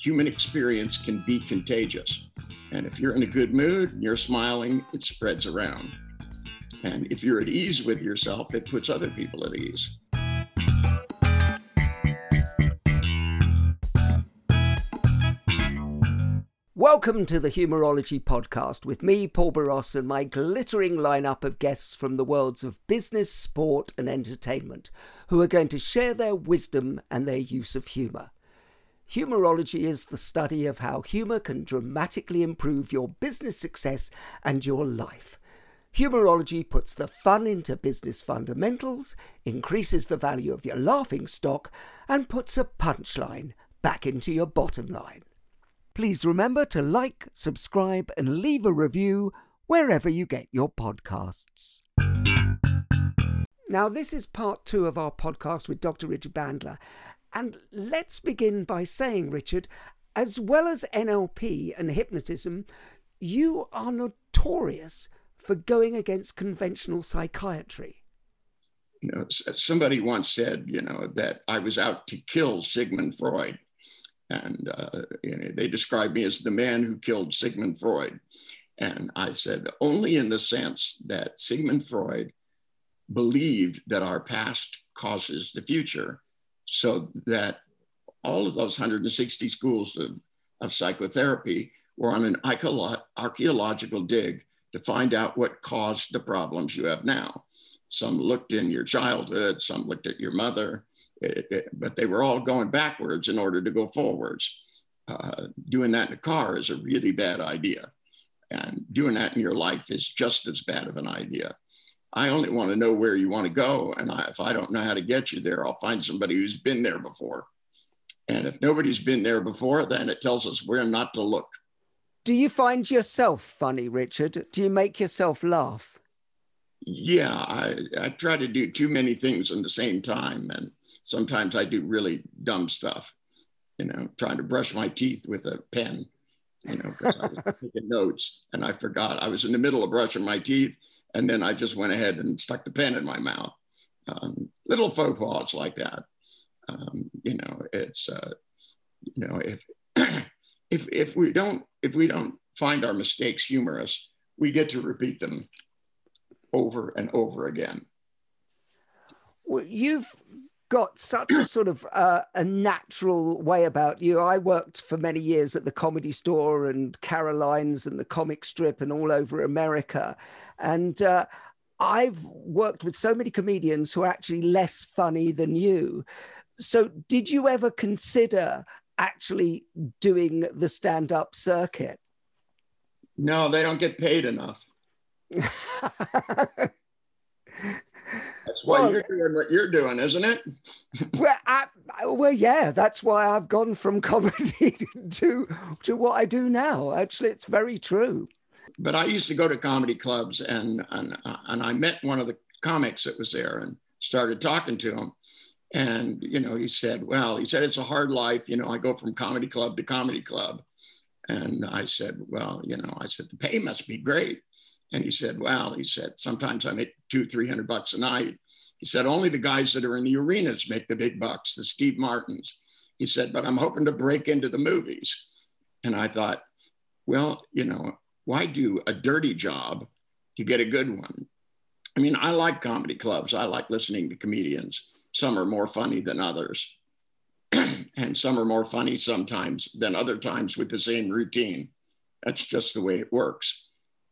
Human experience can be contagious. And if you're in a good mood and you're smiling, it spreads around. And if you're at ease with yourself, it puts other people at ease. Welcome to the Humourology Podcast with me, Paul Boross, and my glittering lineup of guests from the worlds of business, sport, and entertainment, who are going to share their wisdom and their use of humour. Humourology is the study of how humour can dramatically improve your business success and your life. Humourology puts the fun into business fundamentals, increases the value of your laughing stock, and puts a punchline back into your bottom line. Please remember to like, subscribe, and leave a review wherever you get your podcasts. Now, this is part two of our podcast with Dr. Richard Bandler. And let's begin by saying, Richard, as well as NLP and hypnotism, you are notorious for going against conventional psychiatry. You know, somebody once said, you know, that I was out to kill Sigmund Freud and uh, you know, they described me as the man who killed Sigmund Freud. And I said, only in the sense that Sigmund Freud believed that our past causes the future, so that all of those 160 schools of, of psychotherapy were on an archaeological dig to find out what caused the problems you have now. Some looked in your childhood, some looked at your mother, it, it, but they were all going backwards in order to go forwards. Uh, doing that in a car is a really bad idea. And doing that in your life is just as bad of an idea. I only want to know where you want to go. And I, if I don't know how to get you there, I'll find somebody who's been there before. And if nobody's been there before, then it tells us where not to look. Do you find yourself funny, Richard? Do you make yourself laugh? Yeah, I, I try to do too many things at the same time. And sometimes I do really dumb stuff, you know, trying to brush my teeth with a pen, you know, because I was taking notes and I forgot. I was in the middle of brushing my teeth and then I just went ahead and stuck the pen in my mouth. Um, little faux pas like that. Um, you know, it's, uh, you know, if, if, if we don't, if we don't find our mistakes humorous, we get to repeat them over and over again. Well, you've got such a sort of uh, a natural way about you. I worked for many years at the Comedy Store and Caroline's and the Comic Strip and all over America, and uh, I've worked with so many comedians who are actually less funny than you. So, did you ever consider actually doing the stand-up circuit? No, they don't get paid enough. That's why well, you're doing what you're doing, isn't it? well, I, well, yeah, that's why I've gone from comedy to to what I do now. Actually, it's very true. But I used to go to comedy clubs, and and uh, and I met one of the comics that was there, and started talking to him. And you know, he said, "Well, he said it's a hard life. You know, I go from comedy club to comedy club." And I said, "Well, you know, I said the pay must be great." And he said, well, he said, sometimes I make two, 300 bucks a night. He said, only the guys that are in the arenas make the big bucks, the Steve Martins. He said, but I'm hoping to break into the movies. And I thought, well, you know, why do a dirty job to get a good one? I mean, I like comedy clubs. I like listening to comedians. Some are more funny than others. and some are more funny sometimes than other times with the same routine. That's just the way it works.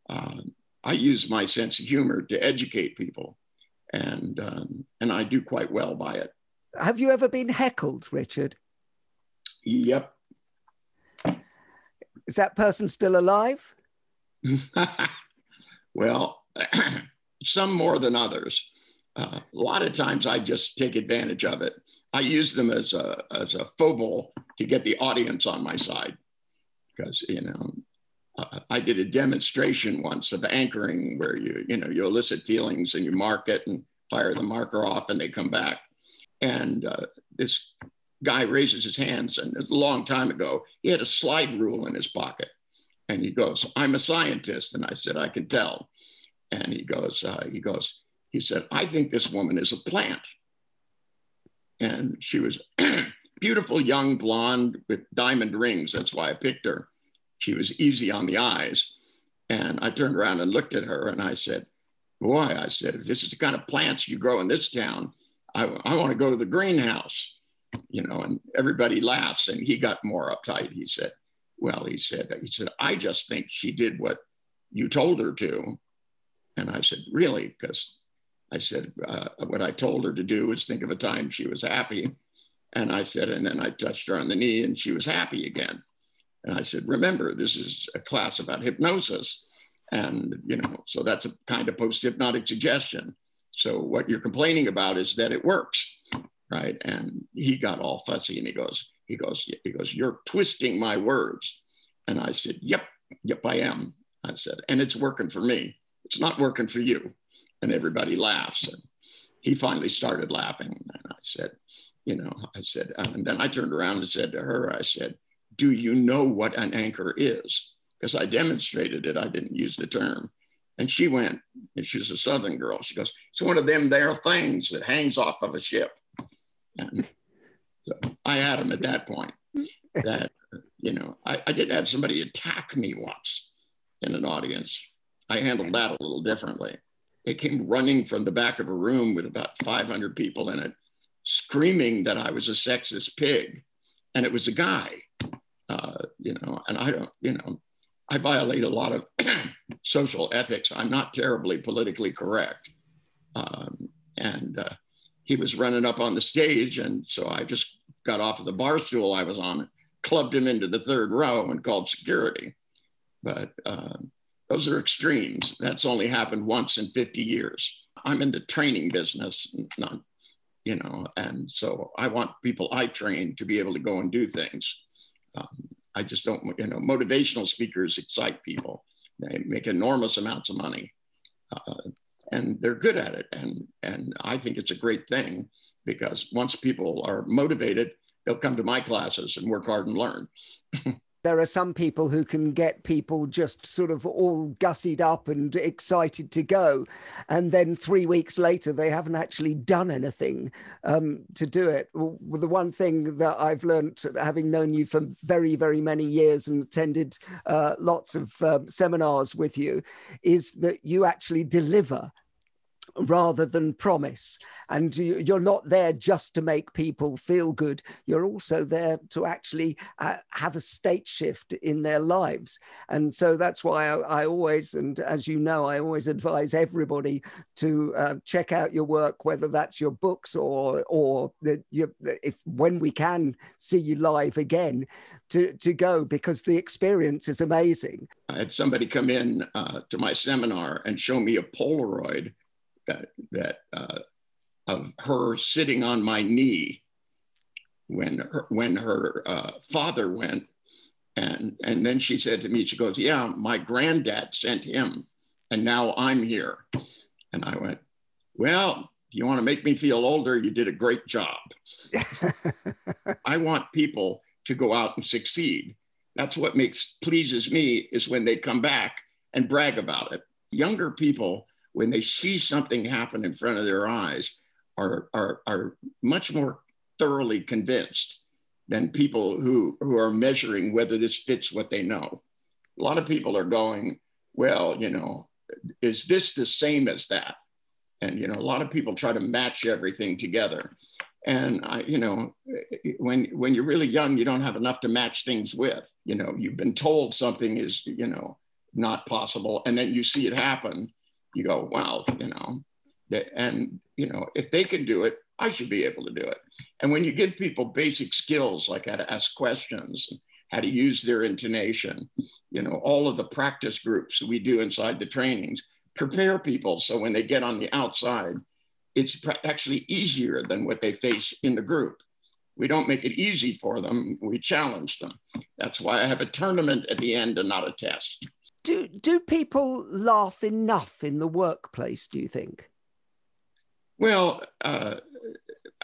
Uh, I use my sense of humor to educate people, and um, and I do quite well by it. Have you ever been heckled, Richard? Yep. Is that person still alive? well, some more than others. Uh, a lot of times I just take advantage of it. I use them as a, as a foible to get the audience on my side. Because, you know, uh, I did a demonstration once of anchoring where you, you know, you elicit feelings and you mark it and fire the marker off and they come back. And uh, this guy raises his hands and a long time ago, he had a slide rule in his pocket. And he goes, I'm a scientist. And I said, I can tell. And he goes, uh, he goes, he said, I think this woman is a plant. And she was beautiful, young, blonde with diamond rings. That's why I picked her. She was easy on the eyes. And I turned around and looked at her and I said, Boy, I said, if this is the kind of plants you grow in this town, I, I want to go to the greenhouse, you know, and everybody laughs. And he got more uptight. He said, Well, he said, he said, I just think she did what you told her to. And I said, Really? Because I said, uh, What I told her to do was think of a time she was happy. And I said, and then I touched her on the knee and she was happy again. And I said, Remember, this is a class about hypnosis. And, you know, so that's a kind of post hypnotic suggestion. So what you're complaining about is that it works, right? And he got all fussy and he goes, he goes, he goes, you're twisting my words. And I said, yep, yep, I am. I said, and it's working for me. It's not working for you. And everybody laughs. And he finally started laughing. And I said, you know, I said, and then I turned around and said to her, I said, do you know what an anchor is? Because I demonstrated it. I didn't use the term. And she went, and she's a Southern girl. She goes, it's one of them there things that hangs off of a ship. And so I had him at that point that, you know, I, I did have somebody attack me once in an audience. I handled that a little differently. They came running from the back of a room with about 500 people in it, screaming that I was a sexist pig. And it was a guy, uh, you know, and I don't, you know, I violate a lot of social ethics. I'm not terribly politically correct. Um, and uh, he was running up on the stage. And so I just got off of the bar stool I was on, clubbed him into the third row and called security. But um, those are extremes. That's only happened once in 50 years. I'm in the training business, not, you know, and so I want people I train to be able to go and do things. Um, I just don't, you know, motivational speakers excite people. They make enormous amounts of money, uh, and they're good at it. And and I think it's a great thing because once people are motivated, they'll come to my classes and work hard and learn. there are some people who can get people just sort of all gussied up and excited to go. And then three weeks later, they haven't actually done anything um, to do it. Well, the one thing that I've learned, having known you for very, very many years and attended uh, lots of um, seminars with you, is that you actually deliver rather than promise. And you're not there just to make people feel good. You're also there to actually uh, have a state shift in their lives. And so that's why I, I, always, and as you know, I always advise everybody to uh, check out your work, whether that's your books or or the, your, if when we can see you live again, to to go because the experience is amazing. I had somebody come in uh, to my seminar and show me a Polaroid that, that uh, of her sitting on my knee when her, when her uh, father went. And, and then she said to me, she goes, yeah, my granddad sent him and now I'm here. And I went, well, you want to make me feel older? You did a great job. I want people to go out and succeed. That's what makes pleases me is when they come back and brag about it. Younger people when they see something happen in front of their eyes, are, are, are much more thoroughly convinced than people who, who are measuring whether this fits what they know. A lot of people are going, well, you know, is this the same as that? And, you know, a lot of people try to match everything together. And I, you know, when when you're really young, you don't have enough to match things with. You know, you've been told something is, you know, not possible, and then you see it happen. You go, wow, you know, and you know, if they can do it, I should be able to do it. And when you give people basic skills like how to ask questions, how to use their intonation, you know, all of the practice groups we do inside the trainings prepare people so when they get on the outside, it's actually easier than what they face in the group. We don't make it easy for them, we challenge them. That's why I have a tournament at the end and not a test. Do, do people laugh enough in the workplace, do you think? Well, uh,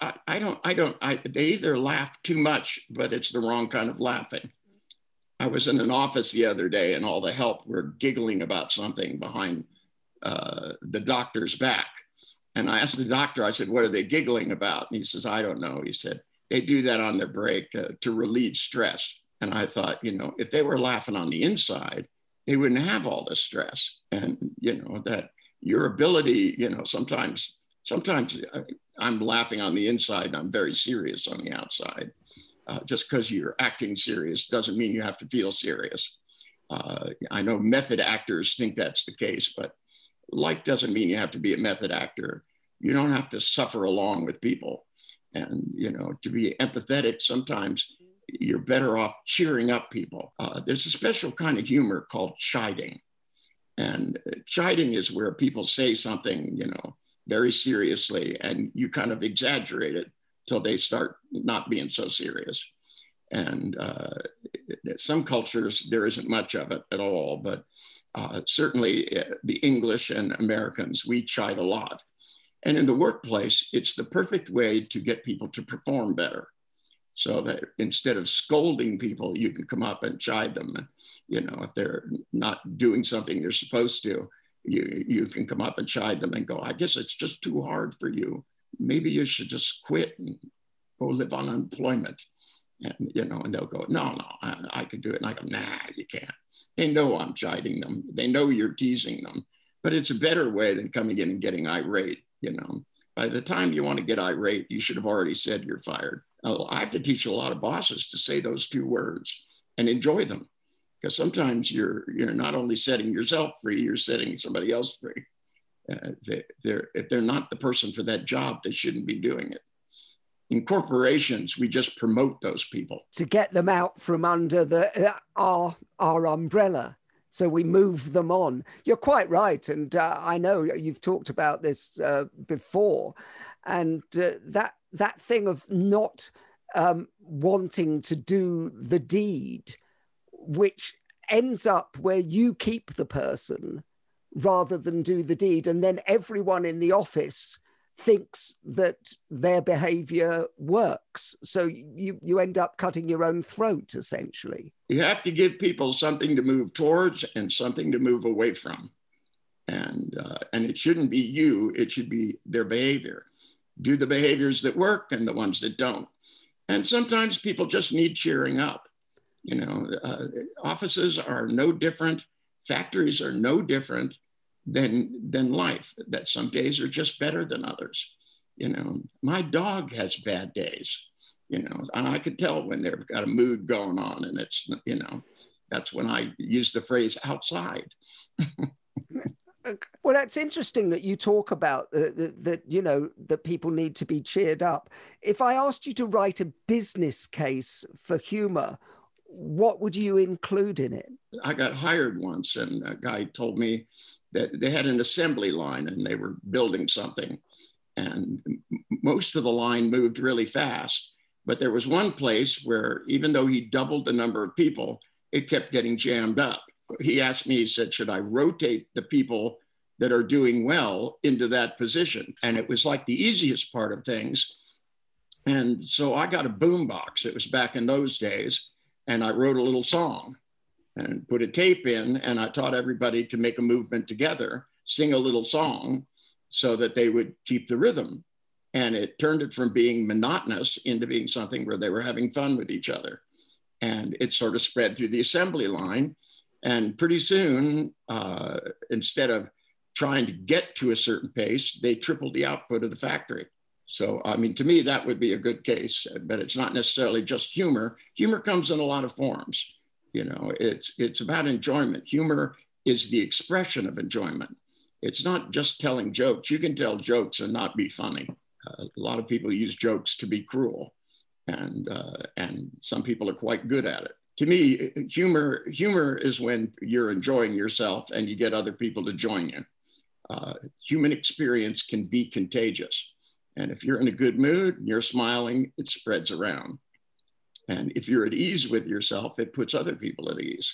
I, I, don't, I don't, I, they either laugh too much, but it's the wrong kind of laughing. I was in an office the other day and all the help were giggling about something behind uh, the doctor's back. And I asked the doctor, I said, what are they giggling about? And he says, I don't know. He said, they do that on their break uh, to relieve stress. And I thought, you know, if they were laughing on the inside, they wouldn't have all this stress. And, you know, that your ability, you know, sometimes sometimes I'm laughing on the inside I'm very serious on the outside. Uh, just because you're acting serious doesn't mean you have to feel serious. Uh, I know method actors think that's the case, but life doesn't mean you have to be a method actor. You don't have to suffer along with people. And, you know, to be empathetic, sometimes you're better off cheering up people. Uh, there's a special kind of humor called chiding. And chiding is where people say something, you know, very seriously and you kind of exaggerate it till they start not being so serious. And uh, some cultures, there isn't much of it at all, but uh, certainly uh, the English and Americans, we chide a lot. And in the workplace, it's the perfect way to get people to perform better. So that instead of scolding people, you can come up and chide them. You know, if they're not doing something they're supposed to, you, you can come up and chide them and go, I guess it's just too hard for you. Maybe you should just quit and go live on unemployment. And, you know, and they'll go, no, no, I, I can do it. And I go, nah, you can't. They know I'm chiding them. They know you're teasing them, but it's a better way than coming in and getting irate. You know, by the time you want to get irate, you should have already said you're fired. I have to teach a lot of bosses to say those two words and enjoy them because sometimes you're you're not only setting yourself free, you're setting somebody else free. Uh, they, they're, if they're not the person for that job, they shouldn't be doing it. In corporations, we just promote those people to get them out from under the uh, our our umbrella. So we move them on. You're quite right, and uh, I know you've talked about this uh, before, and uh, that that thing of not um, wanting to do the deed which ends up where you keep the person rather than do the deed. And then everyone in the office thinks that their behavior works. So you, you end up cutting your own throat, essentially. You have to give people something to move towards and something to move away from. And, uh, and it shouldn't be you, it should be their behavior. Do the behaviors that work and the ones that don't. And sometimes people just need cheering up. You know, uh, offices are no different, factories are no different than than life. That some days are just better than others. You know, my dog has bad days. You know, and I could tell when they've got a mood going on, and it's you know, that's when I use the phrase outside. well that's interesting that you talk about that, that you know that people need to be cheered up if i asked you to write a business case for humor what would you include in it? I got hired once, and a guy told me that they had an assembly line and they were building something. And most of the line moved really fast. But there was one place where, even though he doubled the number of people, it kept getting jammed up. He asked me, he said, Should I rotate the people that are doing well into that position? And it was like the easiest part of things. And so I got a boom box. It was back in those days and I wrote a little song and put a tape in, and I taught everybody to make a movement together, sing a little song so that they would keep the rhythm. And it turned it from being monotonous into being something where they were having fun with each other. And it sort of spread through the assembly line. And pretty soon, uh, instead of trying to get to a certain pace, they tripled the output of the factory. So, I mean, to me, that would be a good case, but it's not necessarily just humor. Humor comes in a lot of forms. You know, it's it's about enjoyment. Humor is the expression of enjoyment. It's not just telling jokes. You can tell jokes and not be funny. Uh, a lot of people use jokes to be cruel, and uh, and some people are quite good at it. To me, humor humor is when you're enjoying yourself and you get other people to join you. Uh, human experience can be contagious and if you're in a good mood and you're smiling, it spreads around. And if you're at ease with yourself, it puts other people at ease.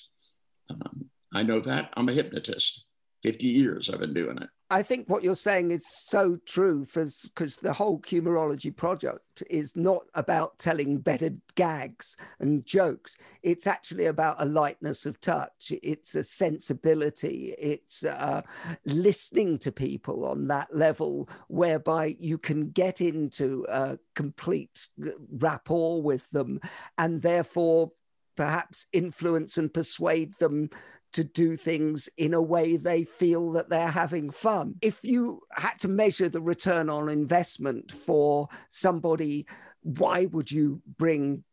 Um, I know that. I'm a hypnotist. 50 years I've been doing it. I think what you're saying is so true because the whole Humourology project is not about telling better gags and jokes. It's actually about a lightness of touch. It's a sensibility. It's uh, listening to people on that level whereby you can get into a complete rapport with them and therefore perhaps influence and persuade them to do things in a way they feel that they're having fun. If you had to measure the return on investment for somebody, why would you bring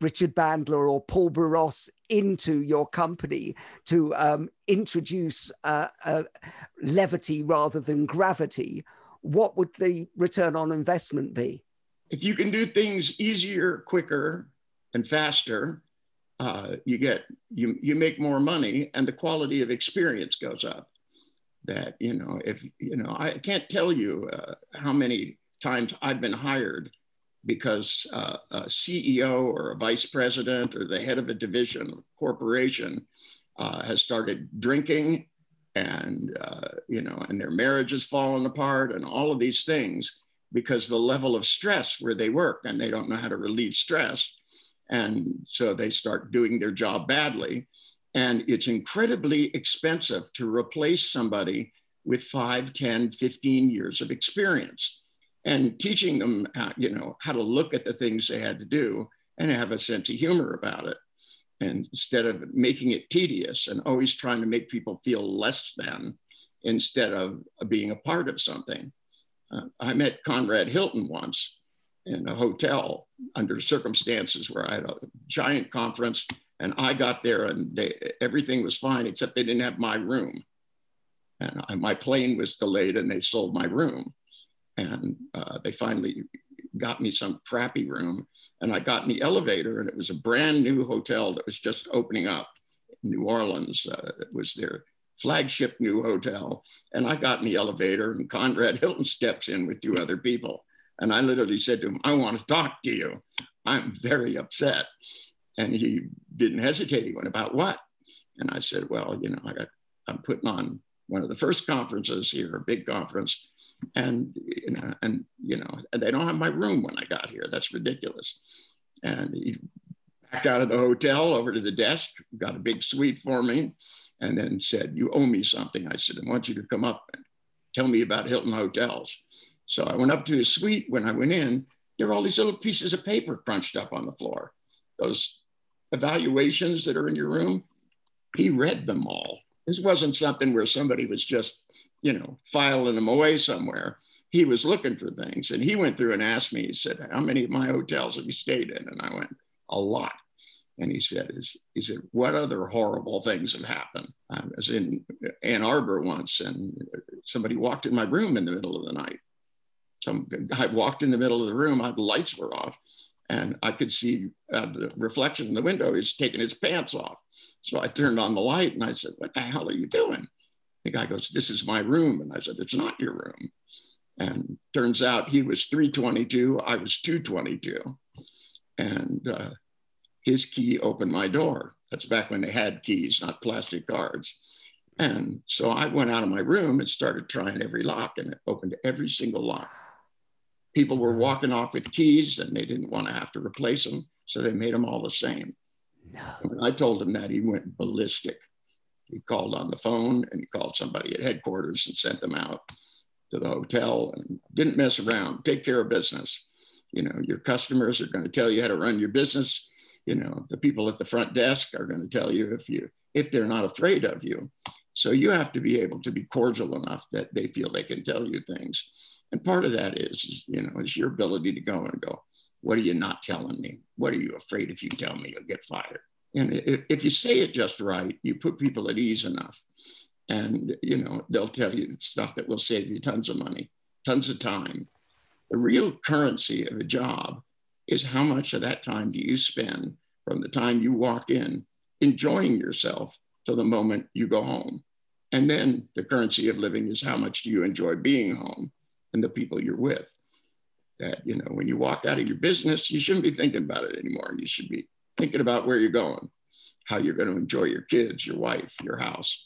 Richard Bandler or Paul Boross into your company to um, introduce uh, uh, levity rather than gravity? What would the return on investment be? If you can do things easier, quicker, and faster, uh, you get you you make more money and the quality of experience goes up. That you know if you know i can't tell you uh, how many times i've been hired because uh, a ceo or a vice president or the head of a division corporation uh, has started drinking and uh, you know and their marriage has fallen apart and all of these things because the level of stress where they work and they don't know how to relieve stress and so they start doing their job badly. And it's incredibly expensive to replace somebody with 5, 10, 15 years of experience and teaching them, how, you know, how to look at the things they had to do and have a sense of humor about it. And instead of making it tedious and always trying to make people feel less than instead of being a part of something. Uh, I met Conrad Hilton once in a hotel under circumstances where I had a giant conference and I got there and they, everything was fine except they didn't have my room. And I, my plane was delayed and they sold my room. And uh, they finally got me some crappy room. And I got in the elevator and it was a brand new hotel that was just opening up in New Orleans. Uh, it was their flagship new hotel. And I got in the elevator and Conrad Hilton steps in with two other people. And I literally said to him, I want to talk to you. I'm very upset. And he didn't hesitate. He went, About what? And I said, Well, you know, I got, I'm putting on one of the first conferences here, a big conference. And, you know, and, you know, and they don't have my room when I got here. That's ridiculous. And he backed out of the hotel over to the desk, got a big suite for me, and then said, You owe me something. I said, I want you to come up and tell me about Hilton Hotels. So I went up to his suite. When I went in, there were all these little pieces of paper crunched up on the floor. Those evaluations that are in your room, he read them all. This wasn't something where somebody was just, you know, filing them away somewhere. He was looking for things. And he went through and asked me, he said, How many of my hotels have you stayed in? And I went, A lot. And he said, is, he said, what other horrible things have happened? I was in Ann Arbor once and somebody walked in my room in the middle of the night some guy walked in the middle of the room, the lights were off, and I could see uh, the reflection in the window. He's taking his pants off. So I turned on the light and I said, What the hell are you doing? The guy goes, This is my room. And I said, It's not your room. And turns out he was 322, I was 222. And uh, his key opened my door. That's back when they had keys, not plastic cards. And so I went out of my room and started trying every lock, and it opened every single lock people were walking off with keys and they didn't want to have to replace them. So they made them all the same. No. When I told him that, he went ballistic. He called on the phone and he called somebody at headquarters and sent them out to the hotel and didn't mess around. Take care of business. You know, your customers are going to tell you how to run your business. You know, the people at the front desk are going to tell you if you if they're not afraid of you. So you have to be able to be cordial enough that they feel they can tell you things And part of that is, is, you know, is your ability to go and go, what are you not telling me? What are you afraid if you tell me you'll get fired? And if you say it just right, you put people at ease enough. And, you know, they'll tell you stuff that will save you tons of money, tons of time. The real currency of a job is how much of that time do you spend from the time you walk in enjoying yourself to the moment you go home. And then the currency of living is how much do you enjoy being home and the people you're with. That, you know, when you walk out of your business, you shouldn't be thinking about it anymore. You should be thinking about where you're going, how you're going to enjoy your kids, your wife, your house,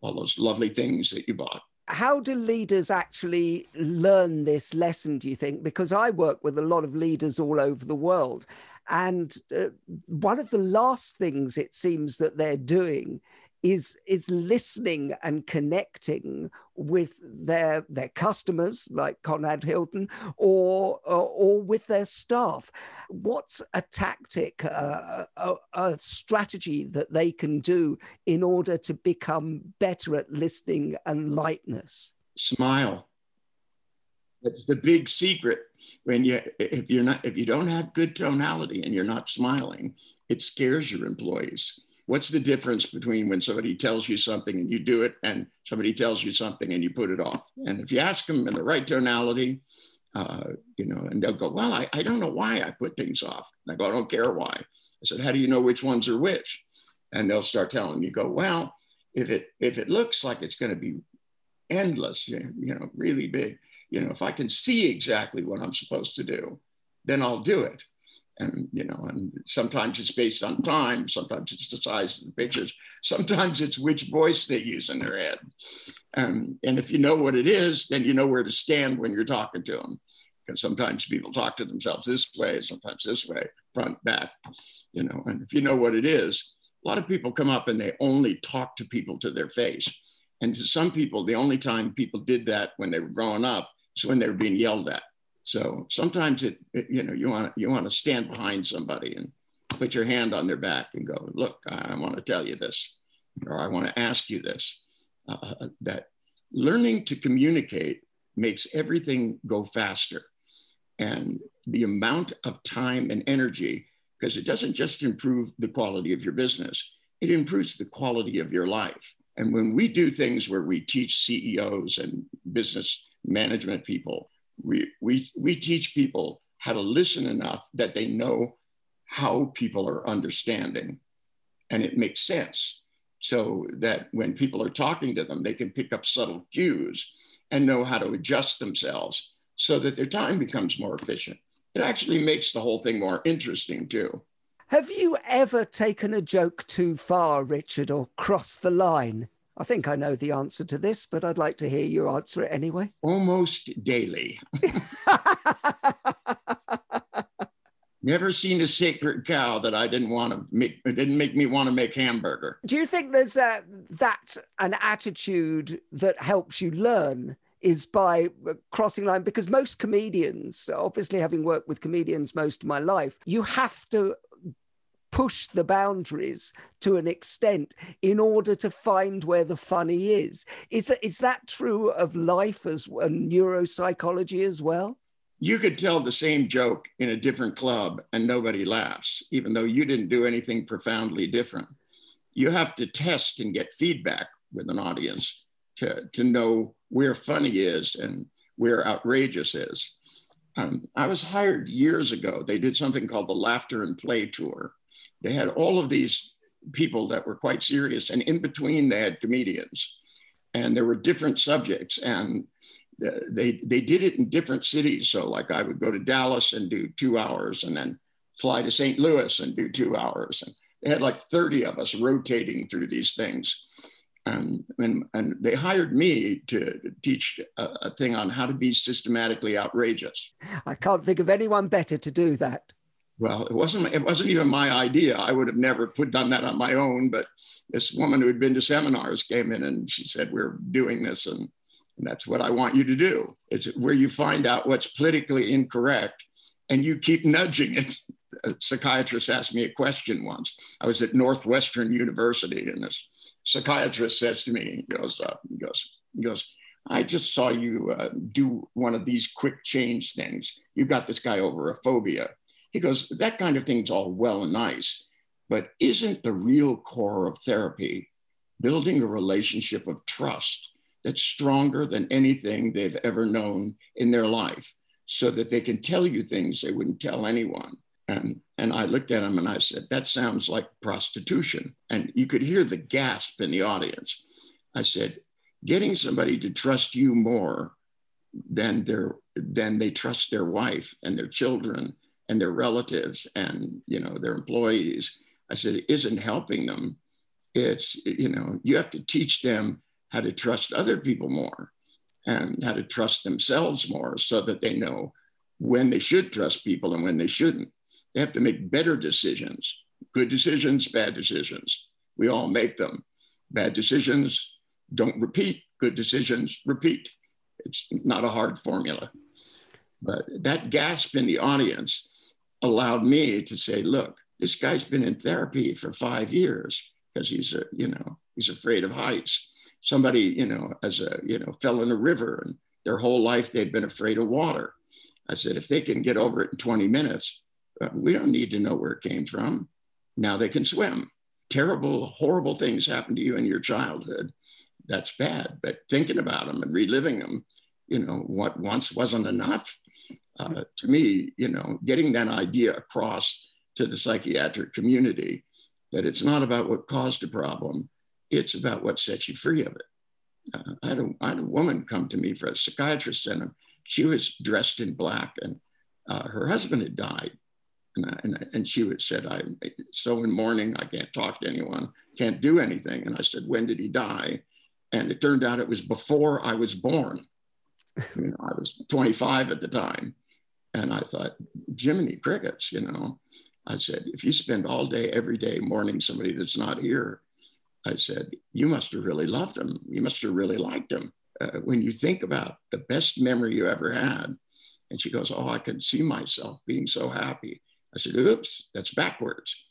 all those lovely things that you bought. How do leaders actually learn this lesson, do you think? Because I work with a lot of leaders all over the world. And uh, one of the last things it seems that they're doing is is listening and connecting with their their customers like Conrad Hilton or or, or with their staff. What's a tactic uh, a, a strategy that they can do in order to become better at listening and lightness? Smile. That's the big secret when you if you're not if you don't have good tonality and you're not smiling it scares your employees what's the difference between when somebody tells you something and you do it and somebody tells you something and you put it off? And if you ask them in the right tonality uh, you know and they'll go well I, I don't know why i put things off. And i go i don't care why. I said how do you know which ones are which? And they'll start telling you go well if it if it looks like it's going to be endless you know really big you know if i can see exactly what i'm supposed to do then i'll do it and you know and sometimes it's based on time sometimes it's the size of the pictures sometimes it's which voice they use in their head. And and if you know what it is then you know where to stand when you're talking to them because sometimes people talk to themselves this way sometimes this way front back you know. And if you know what it is a lot of people come up and they only talk to people to their face. And to some people the only time people did that when they were growing up is when they were being yelled at so sometimes it, it, you know, you want you want to stand behind somebody and put your hand on their back and go, look, I, want to tell you this, or I want to ask you this. Uh, uh, that learning to communicate makes everything go faster, and the amount of time and energy, because it doesn't just improve the quality of your business, it improves the quality of your life. And when we do things where we teach CEOs and business management people we, we, we teach people how to listen enough that they know how people are understanding and it makes sense so that when people are talking to them, they can pick up subtle cues and know how to adjust themselves so that their time becomes more efficient. It actually makes the whole thing more interesting too. Have you ever taken a joke too far, Richard, or crossed the line? I think I know the answer to this, but I'd like to hear you answer it anyway. Almost daily. Never seen a sacred cow that I didn't want to make. Didn't make me want to make hamburger. Do you think there's a, that an attitude that helps you learn is by uh, crossing line because most comedians obviously having worked with comedians most of my life you have to push the boundaries to an extent in order to find where the funny is. Is that, is that true of life as and neuropsychology as well? You could tell the same joke in a different club and nobody laughs, even though you didn't do anything profoundly different. You have to test and get feedback with an audience to, to know where funny is and where outrageous is. Um, I was hired years ago. They did something called the Laughter and Play Tour they had all of these people that were quite serious, and in between they had comedians, and there were different subjects, and uh, they they did it in different cities. So like I would go to Dallas and do two hours, and then fly to St. Louis and do two hours, and they had like 30 of us rotating through these things. And, and, and they hired me to teach a, a thing on how to be systematically outrageous. I can't think of anyone better to do that. Well, it wasn't it wasn't even my idea. I would have never put done that on my own. But this woman who had been to seminars came in and she said, "We're doing this, and, and that's what I want you to do. It's where you find out what's politically incorrect, and you keep nudging it." A psychiatrist asked me a question once. I was at Northwestern University, and this psychiatrist says to me, he goes, uh, he goes, he goes, I just saw you uh, do one of these quick change things. You got this guy over a phobia. He goes, That kind of thing's all well and nice, but isn't the real core of therapy building a relationship of trust that's stronger than anything they've ever known in their life so that they can tell you things they wouldn't tell anyone? And, and I looked at him and I said, That sounds like prostitution. And you could hear the gasp in the audience. I said, Getting somebody to trust you more than their than they trust their wife and their children and their relatives and you know their employees. I said, it isn't helping them. It's you know, you have to teach them how to trust other people more and how to trust themselves more so that they know when they should trust people and when they shouldn't. They have to make better decisions, good decisions, bad decisions. We all make them. Bad decisions don't repeat, good decisions repeat. It's not a hard formula. But that gasp in the audience allowed me to say, look, this guy's been in therapy for five years because he's a, you know, he's afraid of heights. Somebody, you know, as a, you know, fell in a river and their whole life they've been afraid of water. I said, if they can get over it in 20 minutes, uh, we don't need to know where it came from. Now they can swim. Terrible, horrible things happen to you in your childhood. That's bad. But thinking about them and reliving them, you know, what once wasn't enough. Uh, to me, you know, getting that idea across to the psychiatric community that it's not about what caused a problem, it's about what sets you free of it. Uh, I, had a, I had a woman come to me for a psychiatrist center. She was dressed in black and uh, her husband had died. And, I, and, and she would, said, I'm so in mourning, I can't talk to anyone, can't do anything. And I said, when did he die? And it turned out it was before I was born. You know, I was 25 at the time. And I thought, Jiminy Crickets, you know. I said, if you spend all day, every day mourning somebody that's not here, I said, you must have really loved him. You must have really liked him. Uh, when you think about the best memory you ever had, and she goes, Oh, I can see myself being so happy. I said, oops, that's backwards.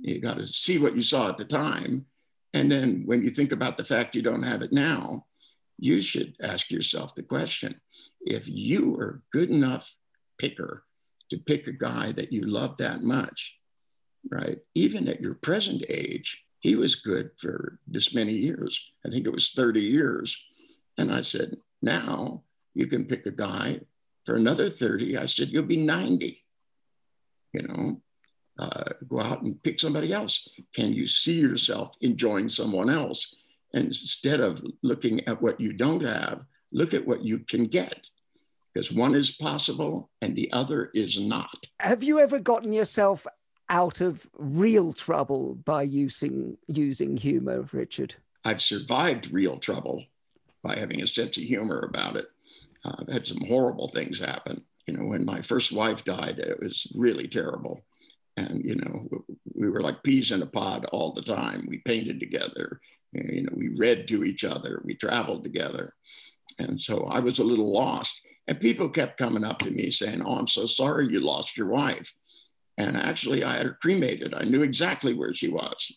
You got to see what you saw at the time. And then when you think about the fact you don't have it now, you should ask yourself the question if you were good enough picker to pick a guy that you love that much, right? Even at your present age, he was good for this many years. I think it was 30 years. And I said, now you can pick a guy for another 30. I said, you'll be 90 you know, uh, go out and pick somebody else. Can you see yourself enjoying someone else? And instead of looking at what you don't have, look at what you can get. Because one is possible and the other is not. Have you ever gotten yourself out of real trouble by using using humor, Richard? I've survived real trouble by having a sense of humor about it. Uh, I've had some horrible things happen you know, when my first wife died, it was really terrible. And, you know, we were like peas in a pod all the time. We painted together, you know, we read to each other, we traveled together. And so I was a little lost. And people kept coming up to me saying, Oh, I'm so sorry you lost your wife. And actually, I had her cremated. I knew exactly where she was.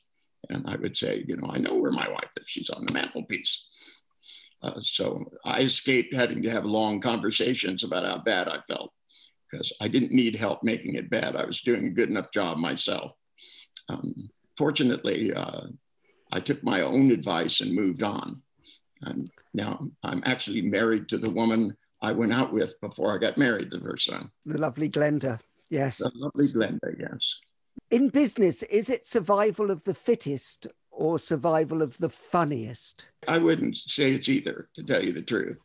And I would say, You know, I know where my wife is. She's on the mantelpiece. Uh, so I escaped having to have long conversations about how bad I felt because I didn't need help making it bad. I was doing a good enough job myself. Um, fortunately, uh, I took my own advice and moved on. And now I'm actually married to the woman I went out with before I got married the first time. The lovely Glenda. Yes. The lovely Glenda, yes. In business, is it survival of the fittest or survival of the funniest? I wouldn't say it's either, to tell you the truth.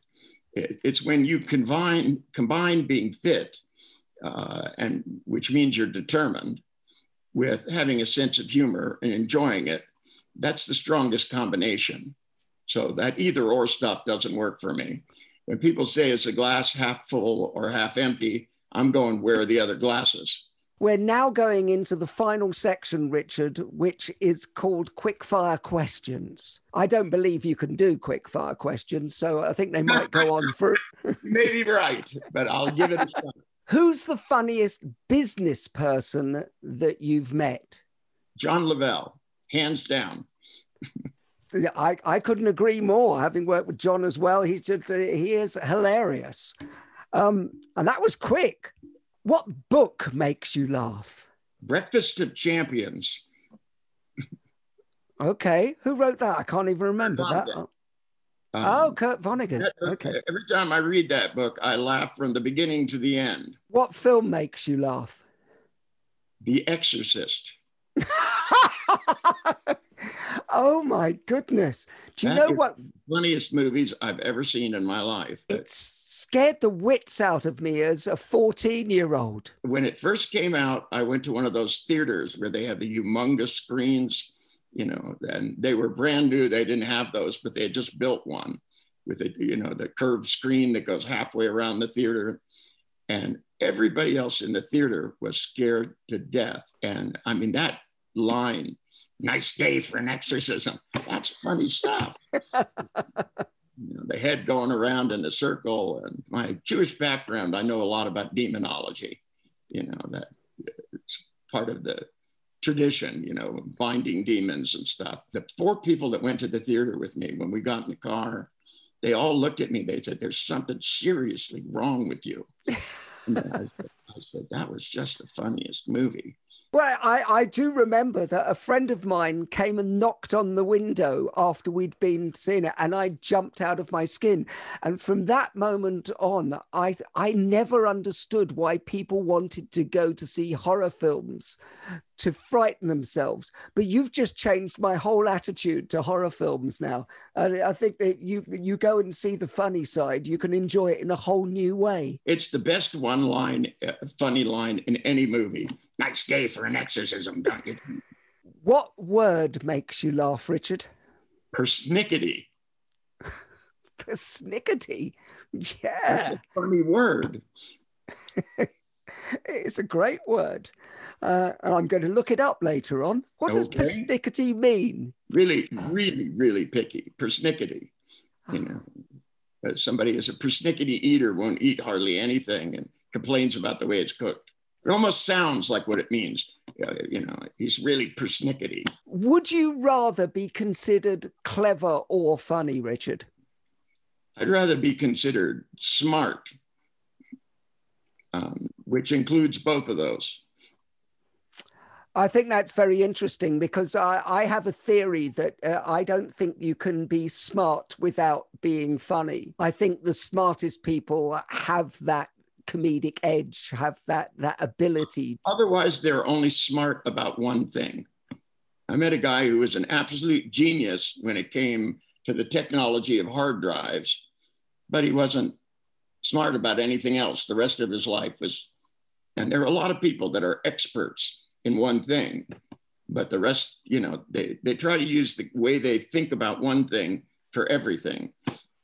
it's when you combine combine being fit, uh, and which means you're determined, with having a sense of humor and enjoying it. That's the strongest combination. So that either or stuff doesn't work for me. When people say is a glass half full or half empty, I'm going where are the other glasses? We're now going into the final section, Richard, which is called quickfire questions. I don't believe you can do quickfire questions, so I think they might go on for. Maybe right, but I'll give it a shot. Who's the funniest business person that you've met? John La Valle, hands down. I, I couldn't agree more. Having worked with John as well, he's just he is hilarious. Um, and that was quick. What book makes you laugh? Breakfast of Champions. okay, who wrote that? I can't even remember that. Um, oh, Kurt Vonnegut. That, okay. Every time I read that book, I laugh from the beginning to the end. What film makes you laugh? The Exorcist. oh my goodness! Do you that know what? Funniest movies I've ever seen in my life. It scared the wits out of me as a 14 year old. When it first came out, I went to one of those theaters where they have the humongous screens, you know, and they were brand new. They didn't have those, but they had just built one with a, you know, the curved screen that goes halfway around the theater. And everybody else in the theater was scared to death. And I mean, that line, nice day for an exorcism, that's funny stuff. you know, the head going around in a circle. And my Jewish background, I know a lot about demonology. You know that it's part of the tradition. You know, binding demons and stuff. The four people that went to the theater with me when we got in the car, they all looked at me. They said, "There's something seriously wrong with you." I said, I said, "That was just the funniest movie." Well, I, I do remember that a friend of mine came and knocked on the window after we'd been seeing it, and I jumped out of my skin. And from that moment on, I I never understood why people wanted to go to see horror films to frighten themselves. But you've just changed my whole attitude to horror films now. And I think that you you go and see the funny side, you can enjoy it in a whole new way. It's the best one line, uh, funny line in any movie Nice day for an exorcism, don't you? What word makes you laugh, Richard? Persnickety. Persnickety? Yeah. That's a funny word. it's a great word. Uh, and I'm going to look it up later on. What does persnickety mean? Really, really, really picky. Persnickety. You know, uh, somebody is a persnickety eater, won't eat hardly anything and complains about the way it's cooked. It almost sounds like what it means. You know, he's really persnickety. Would you rather be considered clever or funny, Richard? I'd rather be considered smart, um, which includes both of those. I think that's very interesting because I, I have a theory that uh, I don't think you can be smart without being funny. I think the smartest people have that comedic edge, have that that ability. Otherwise, they're only smart about one thing. I met a guy who was an absolute genius when it came to the technology of hard drives, but he wasn't smart about anything else. The rest of his life was, and there are a lot of people that are experts in one thing, but the rest, you know, they, they try to use the way they think about one thing for everything.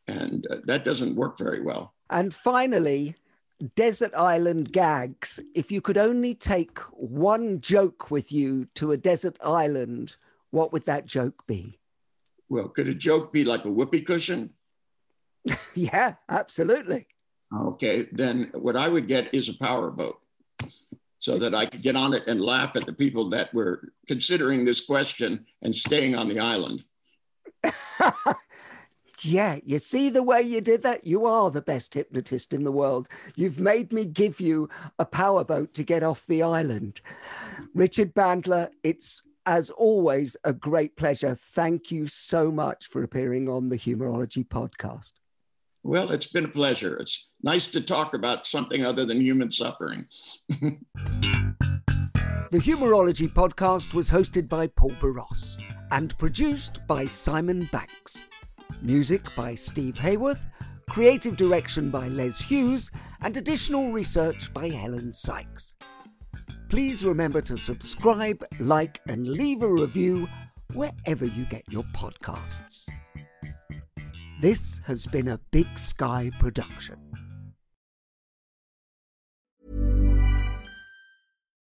And uh, that doesn't work very well. And finally, desert island gags. If you could only take one joke with you to a desert island, what would that joke be? Well, could a joke be like a whoopee cushion? yeah, absolutely. Okay, then what I would get is a power boat so that I could get on it and laugh at the people that were considering this question and staying on the island. Yeah, you see the way you did that? You are the best hypnotist in the world. You've made me give you a powerboat to get off the island. Richard Bandler, it's as always a great pleasure. Thank you so much for appearing on the Humourology podcast. Well, it's been a pleasure. It's nice to talk about something other than human suffering. the Humourology podcast was hosted by Paul Boross and produced by Simon Banks. Music by Steve Hayworth, creative direction by Les Hughes, and additional research by Helen Sykes. Please remember to subscribe, like, and leave a review wherever you get your podcasts. This has been a Big Sky production.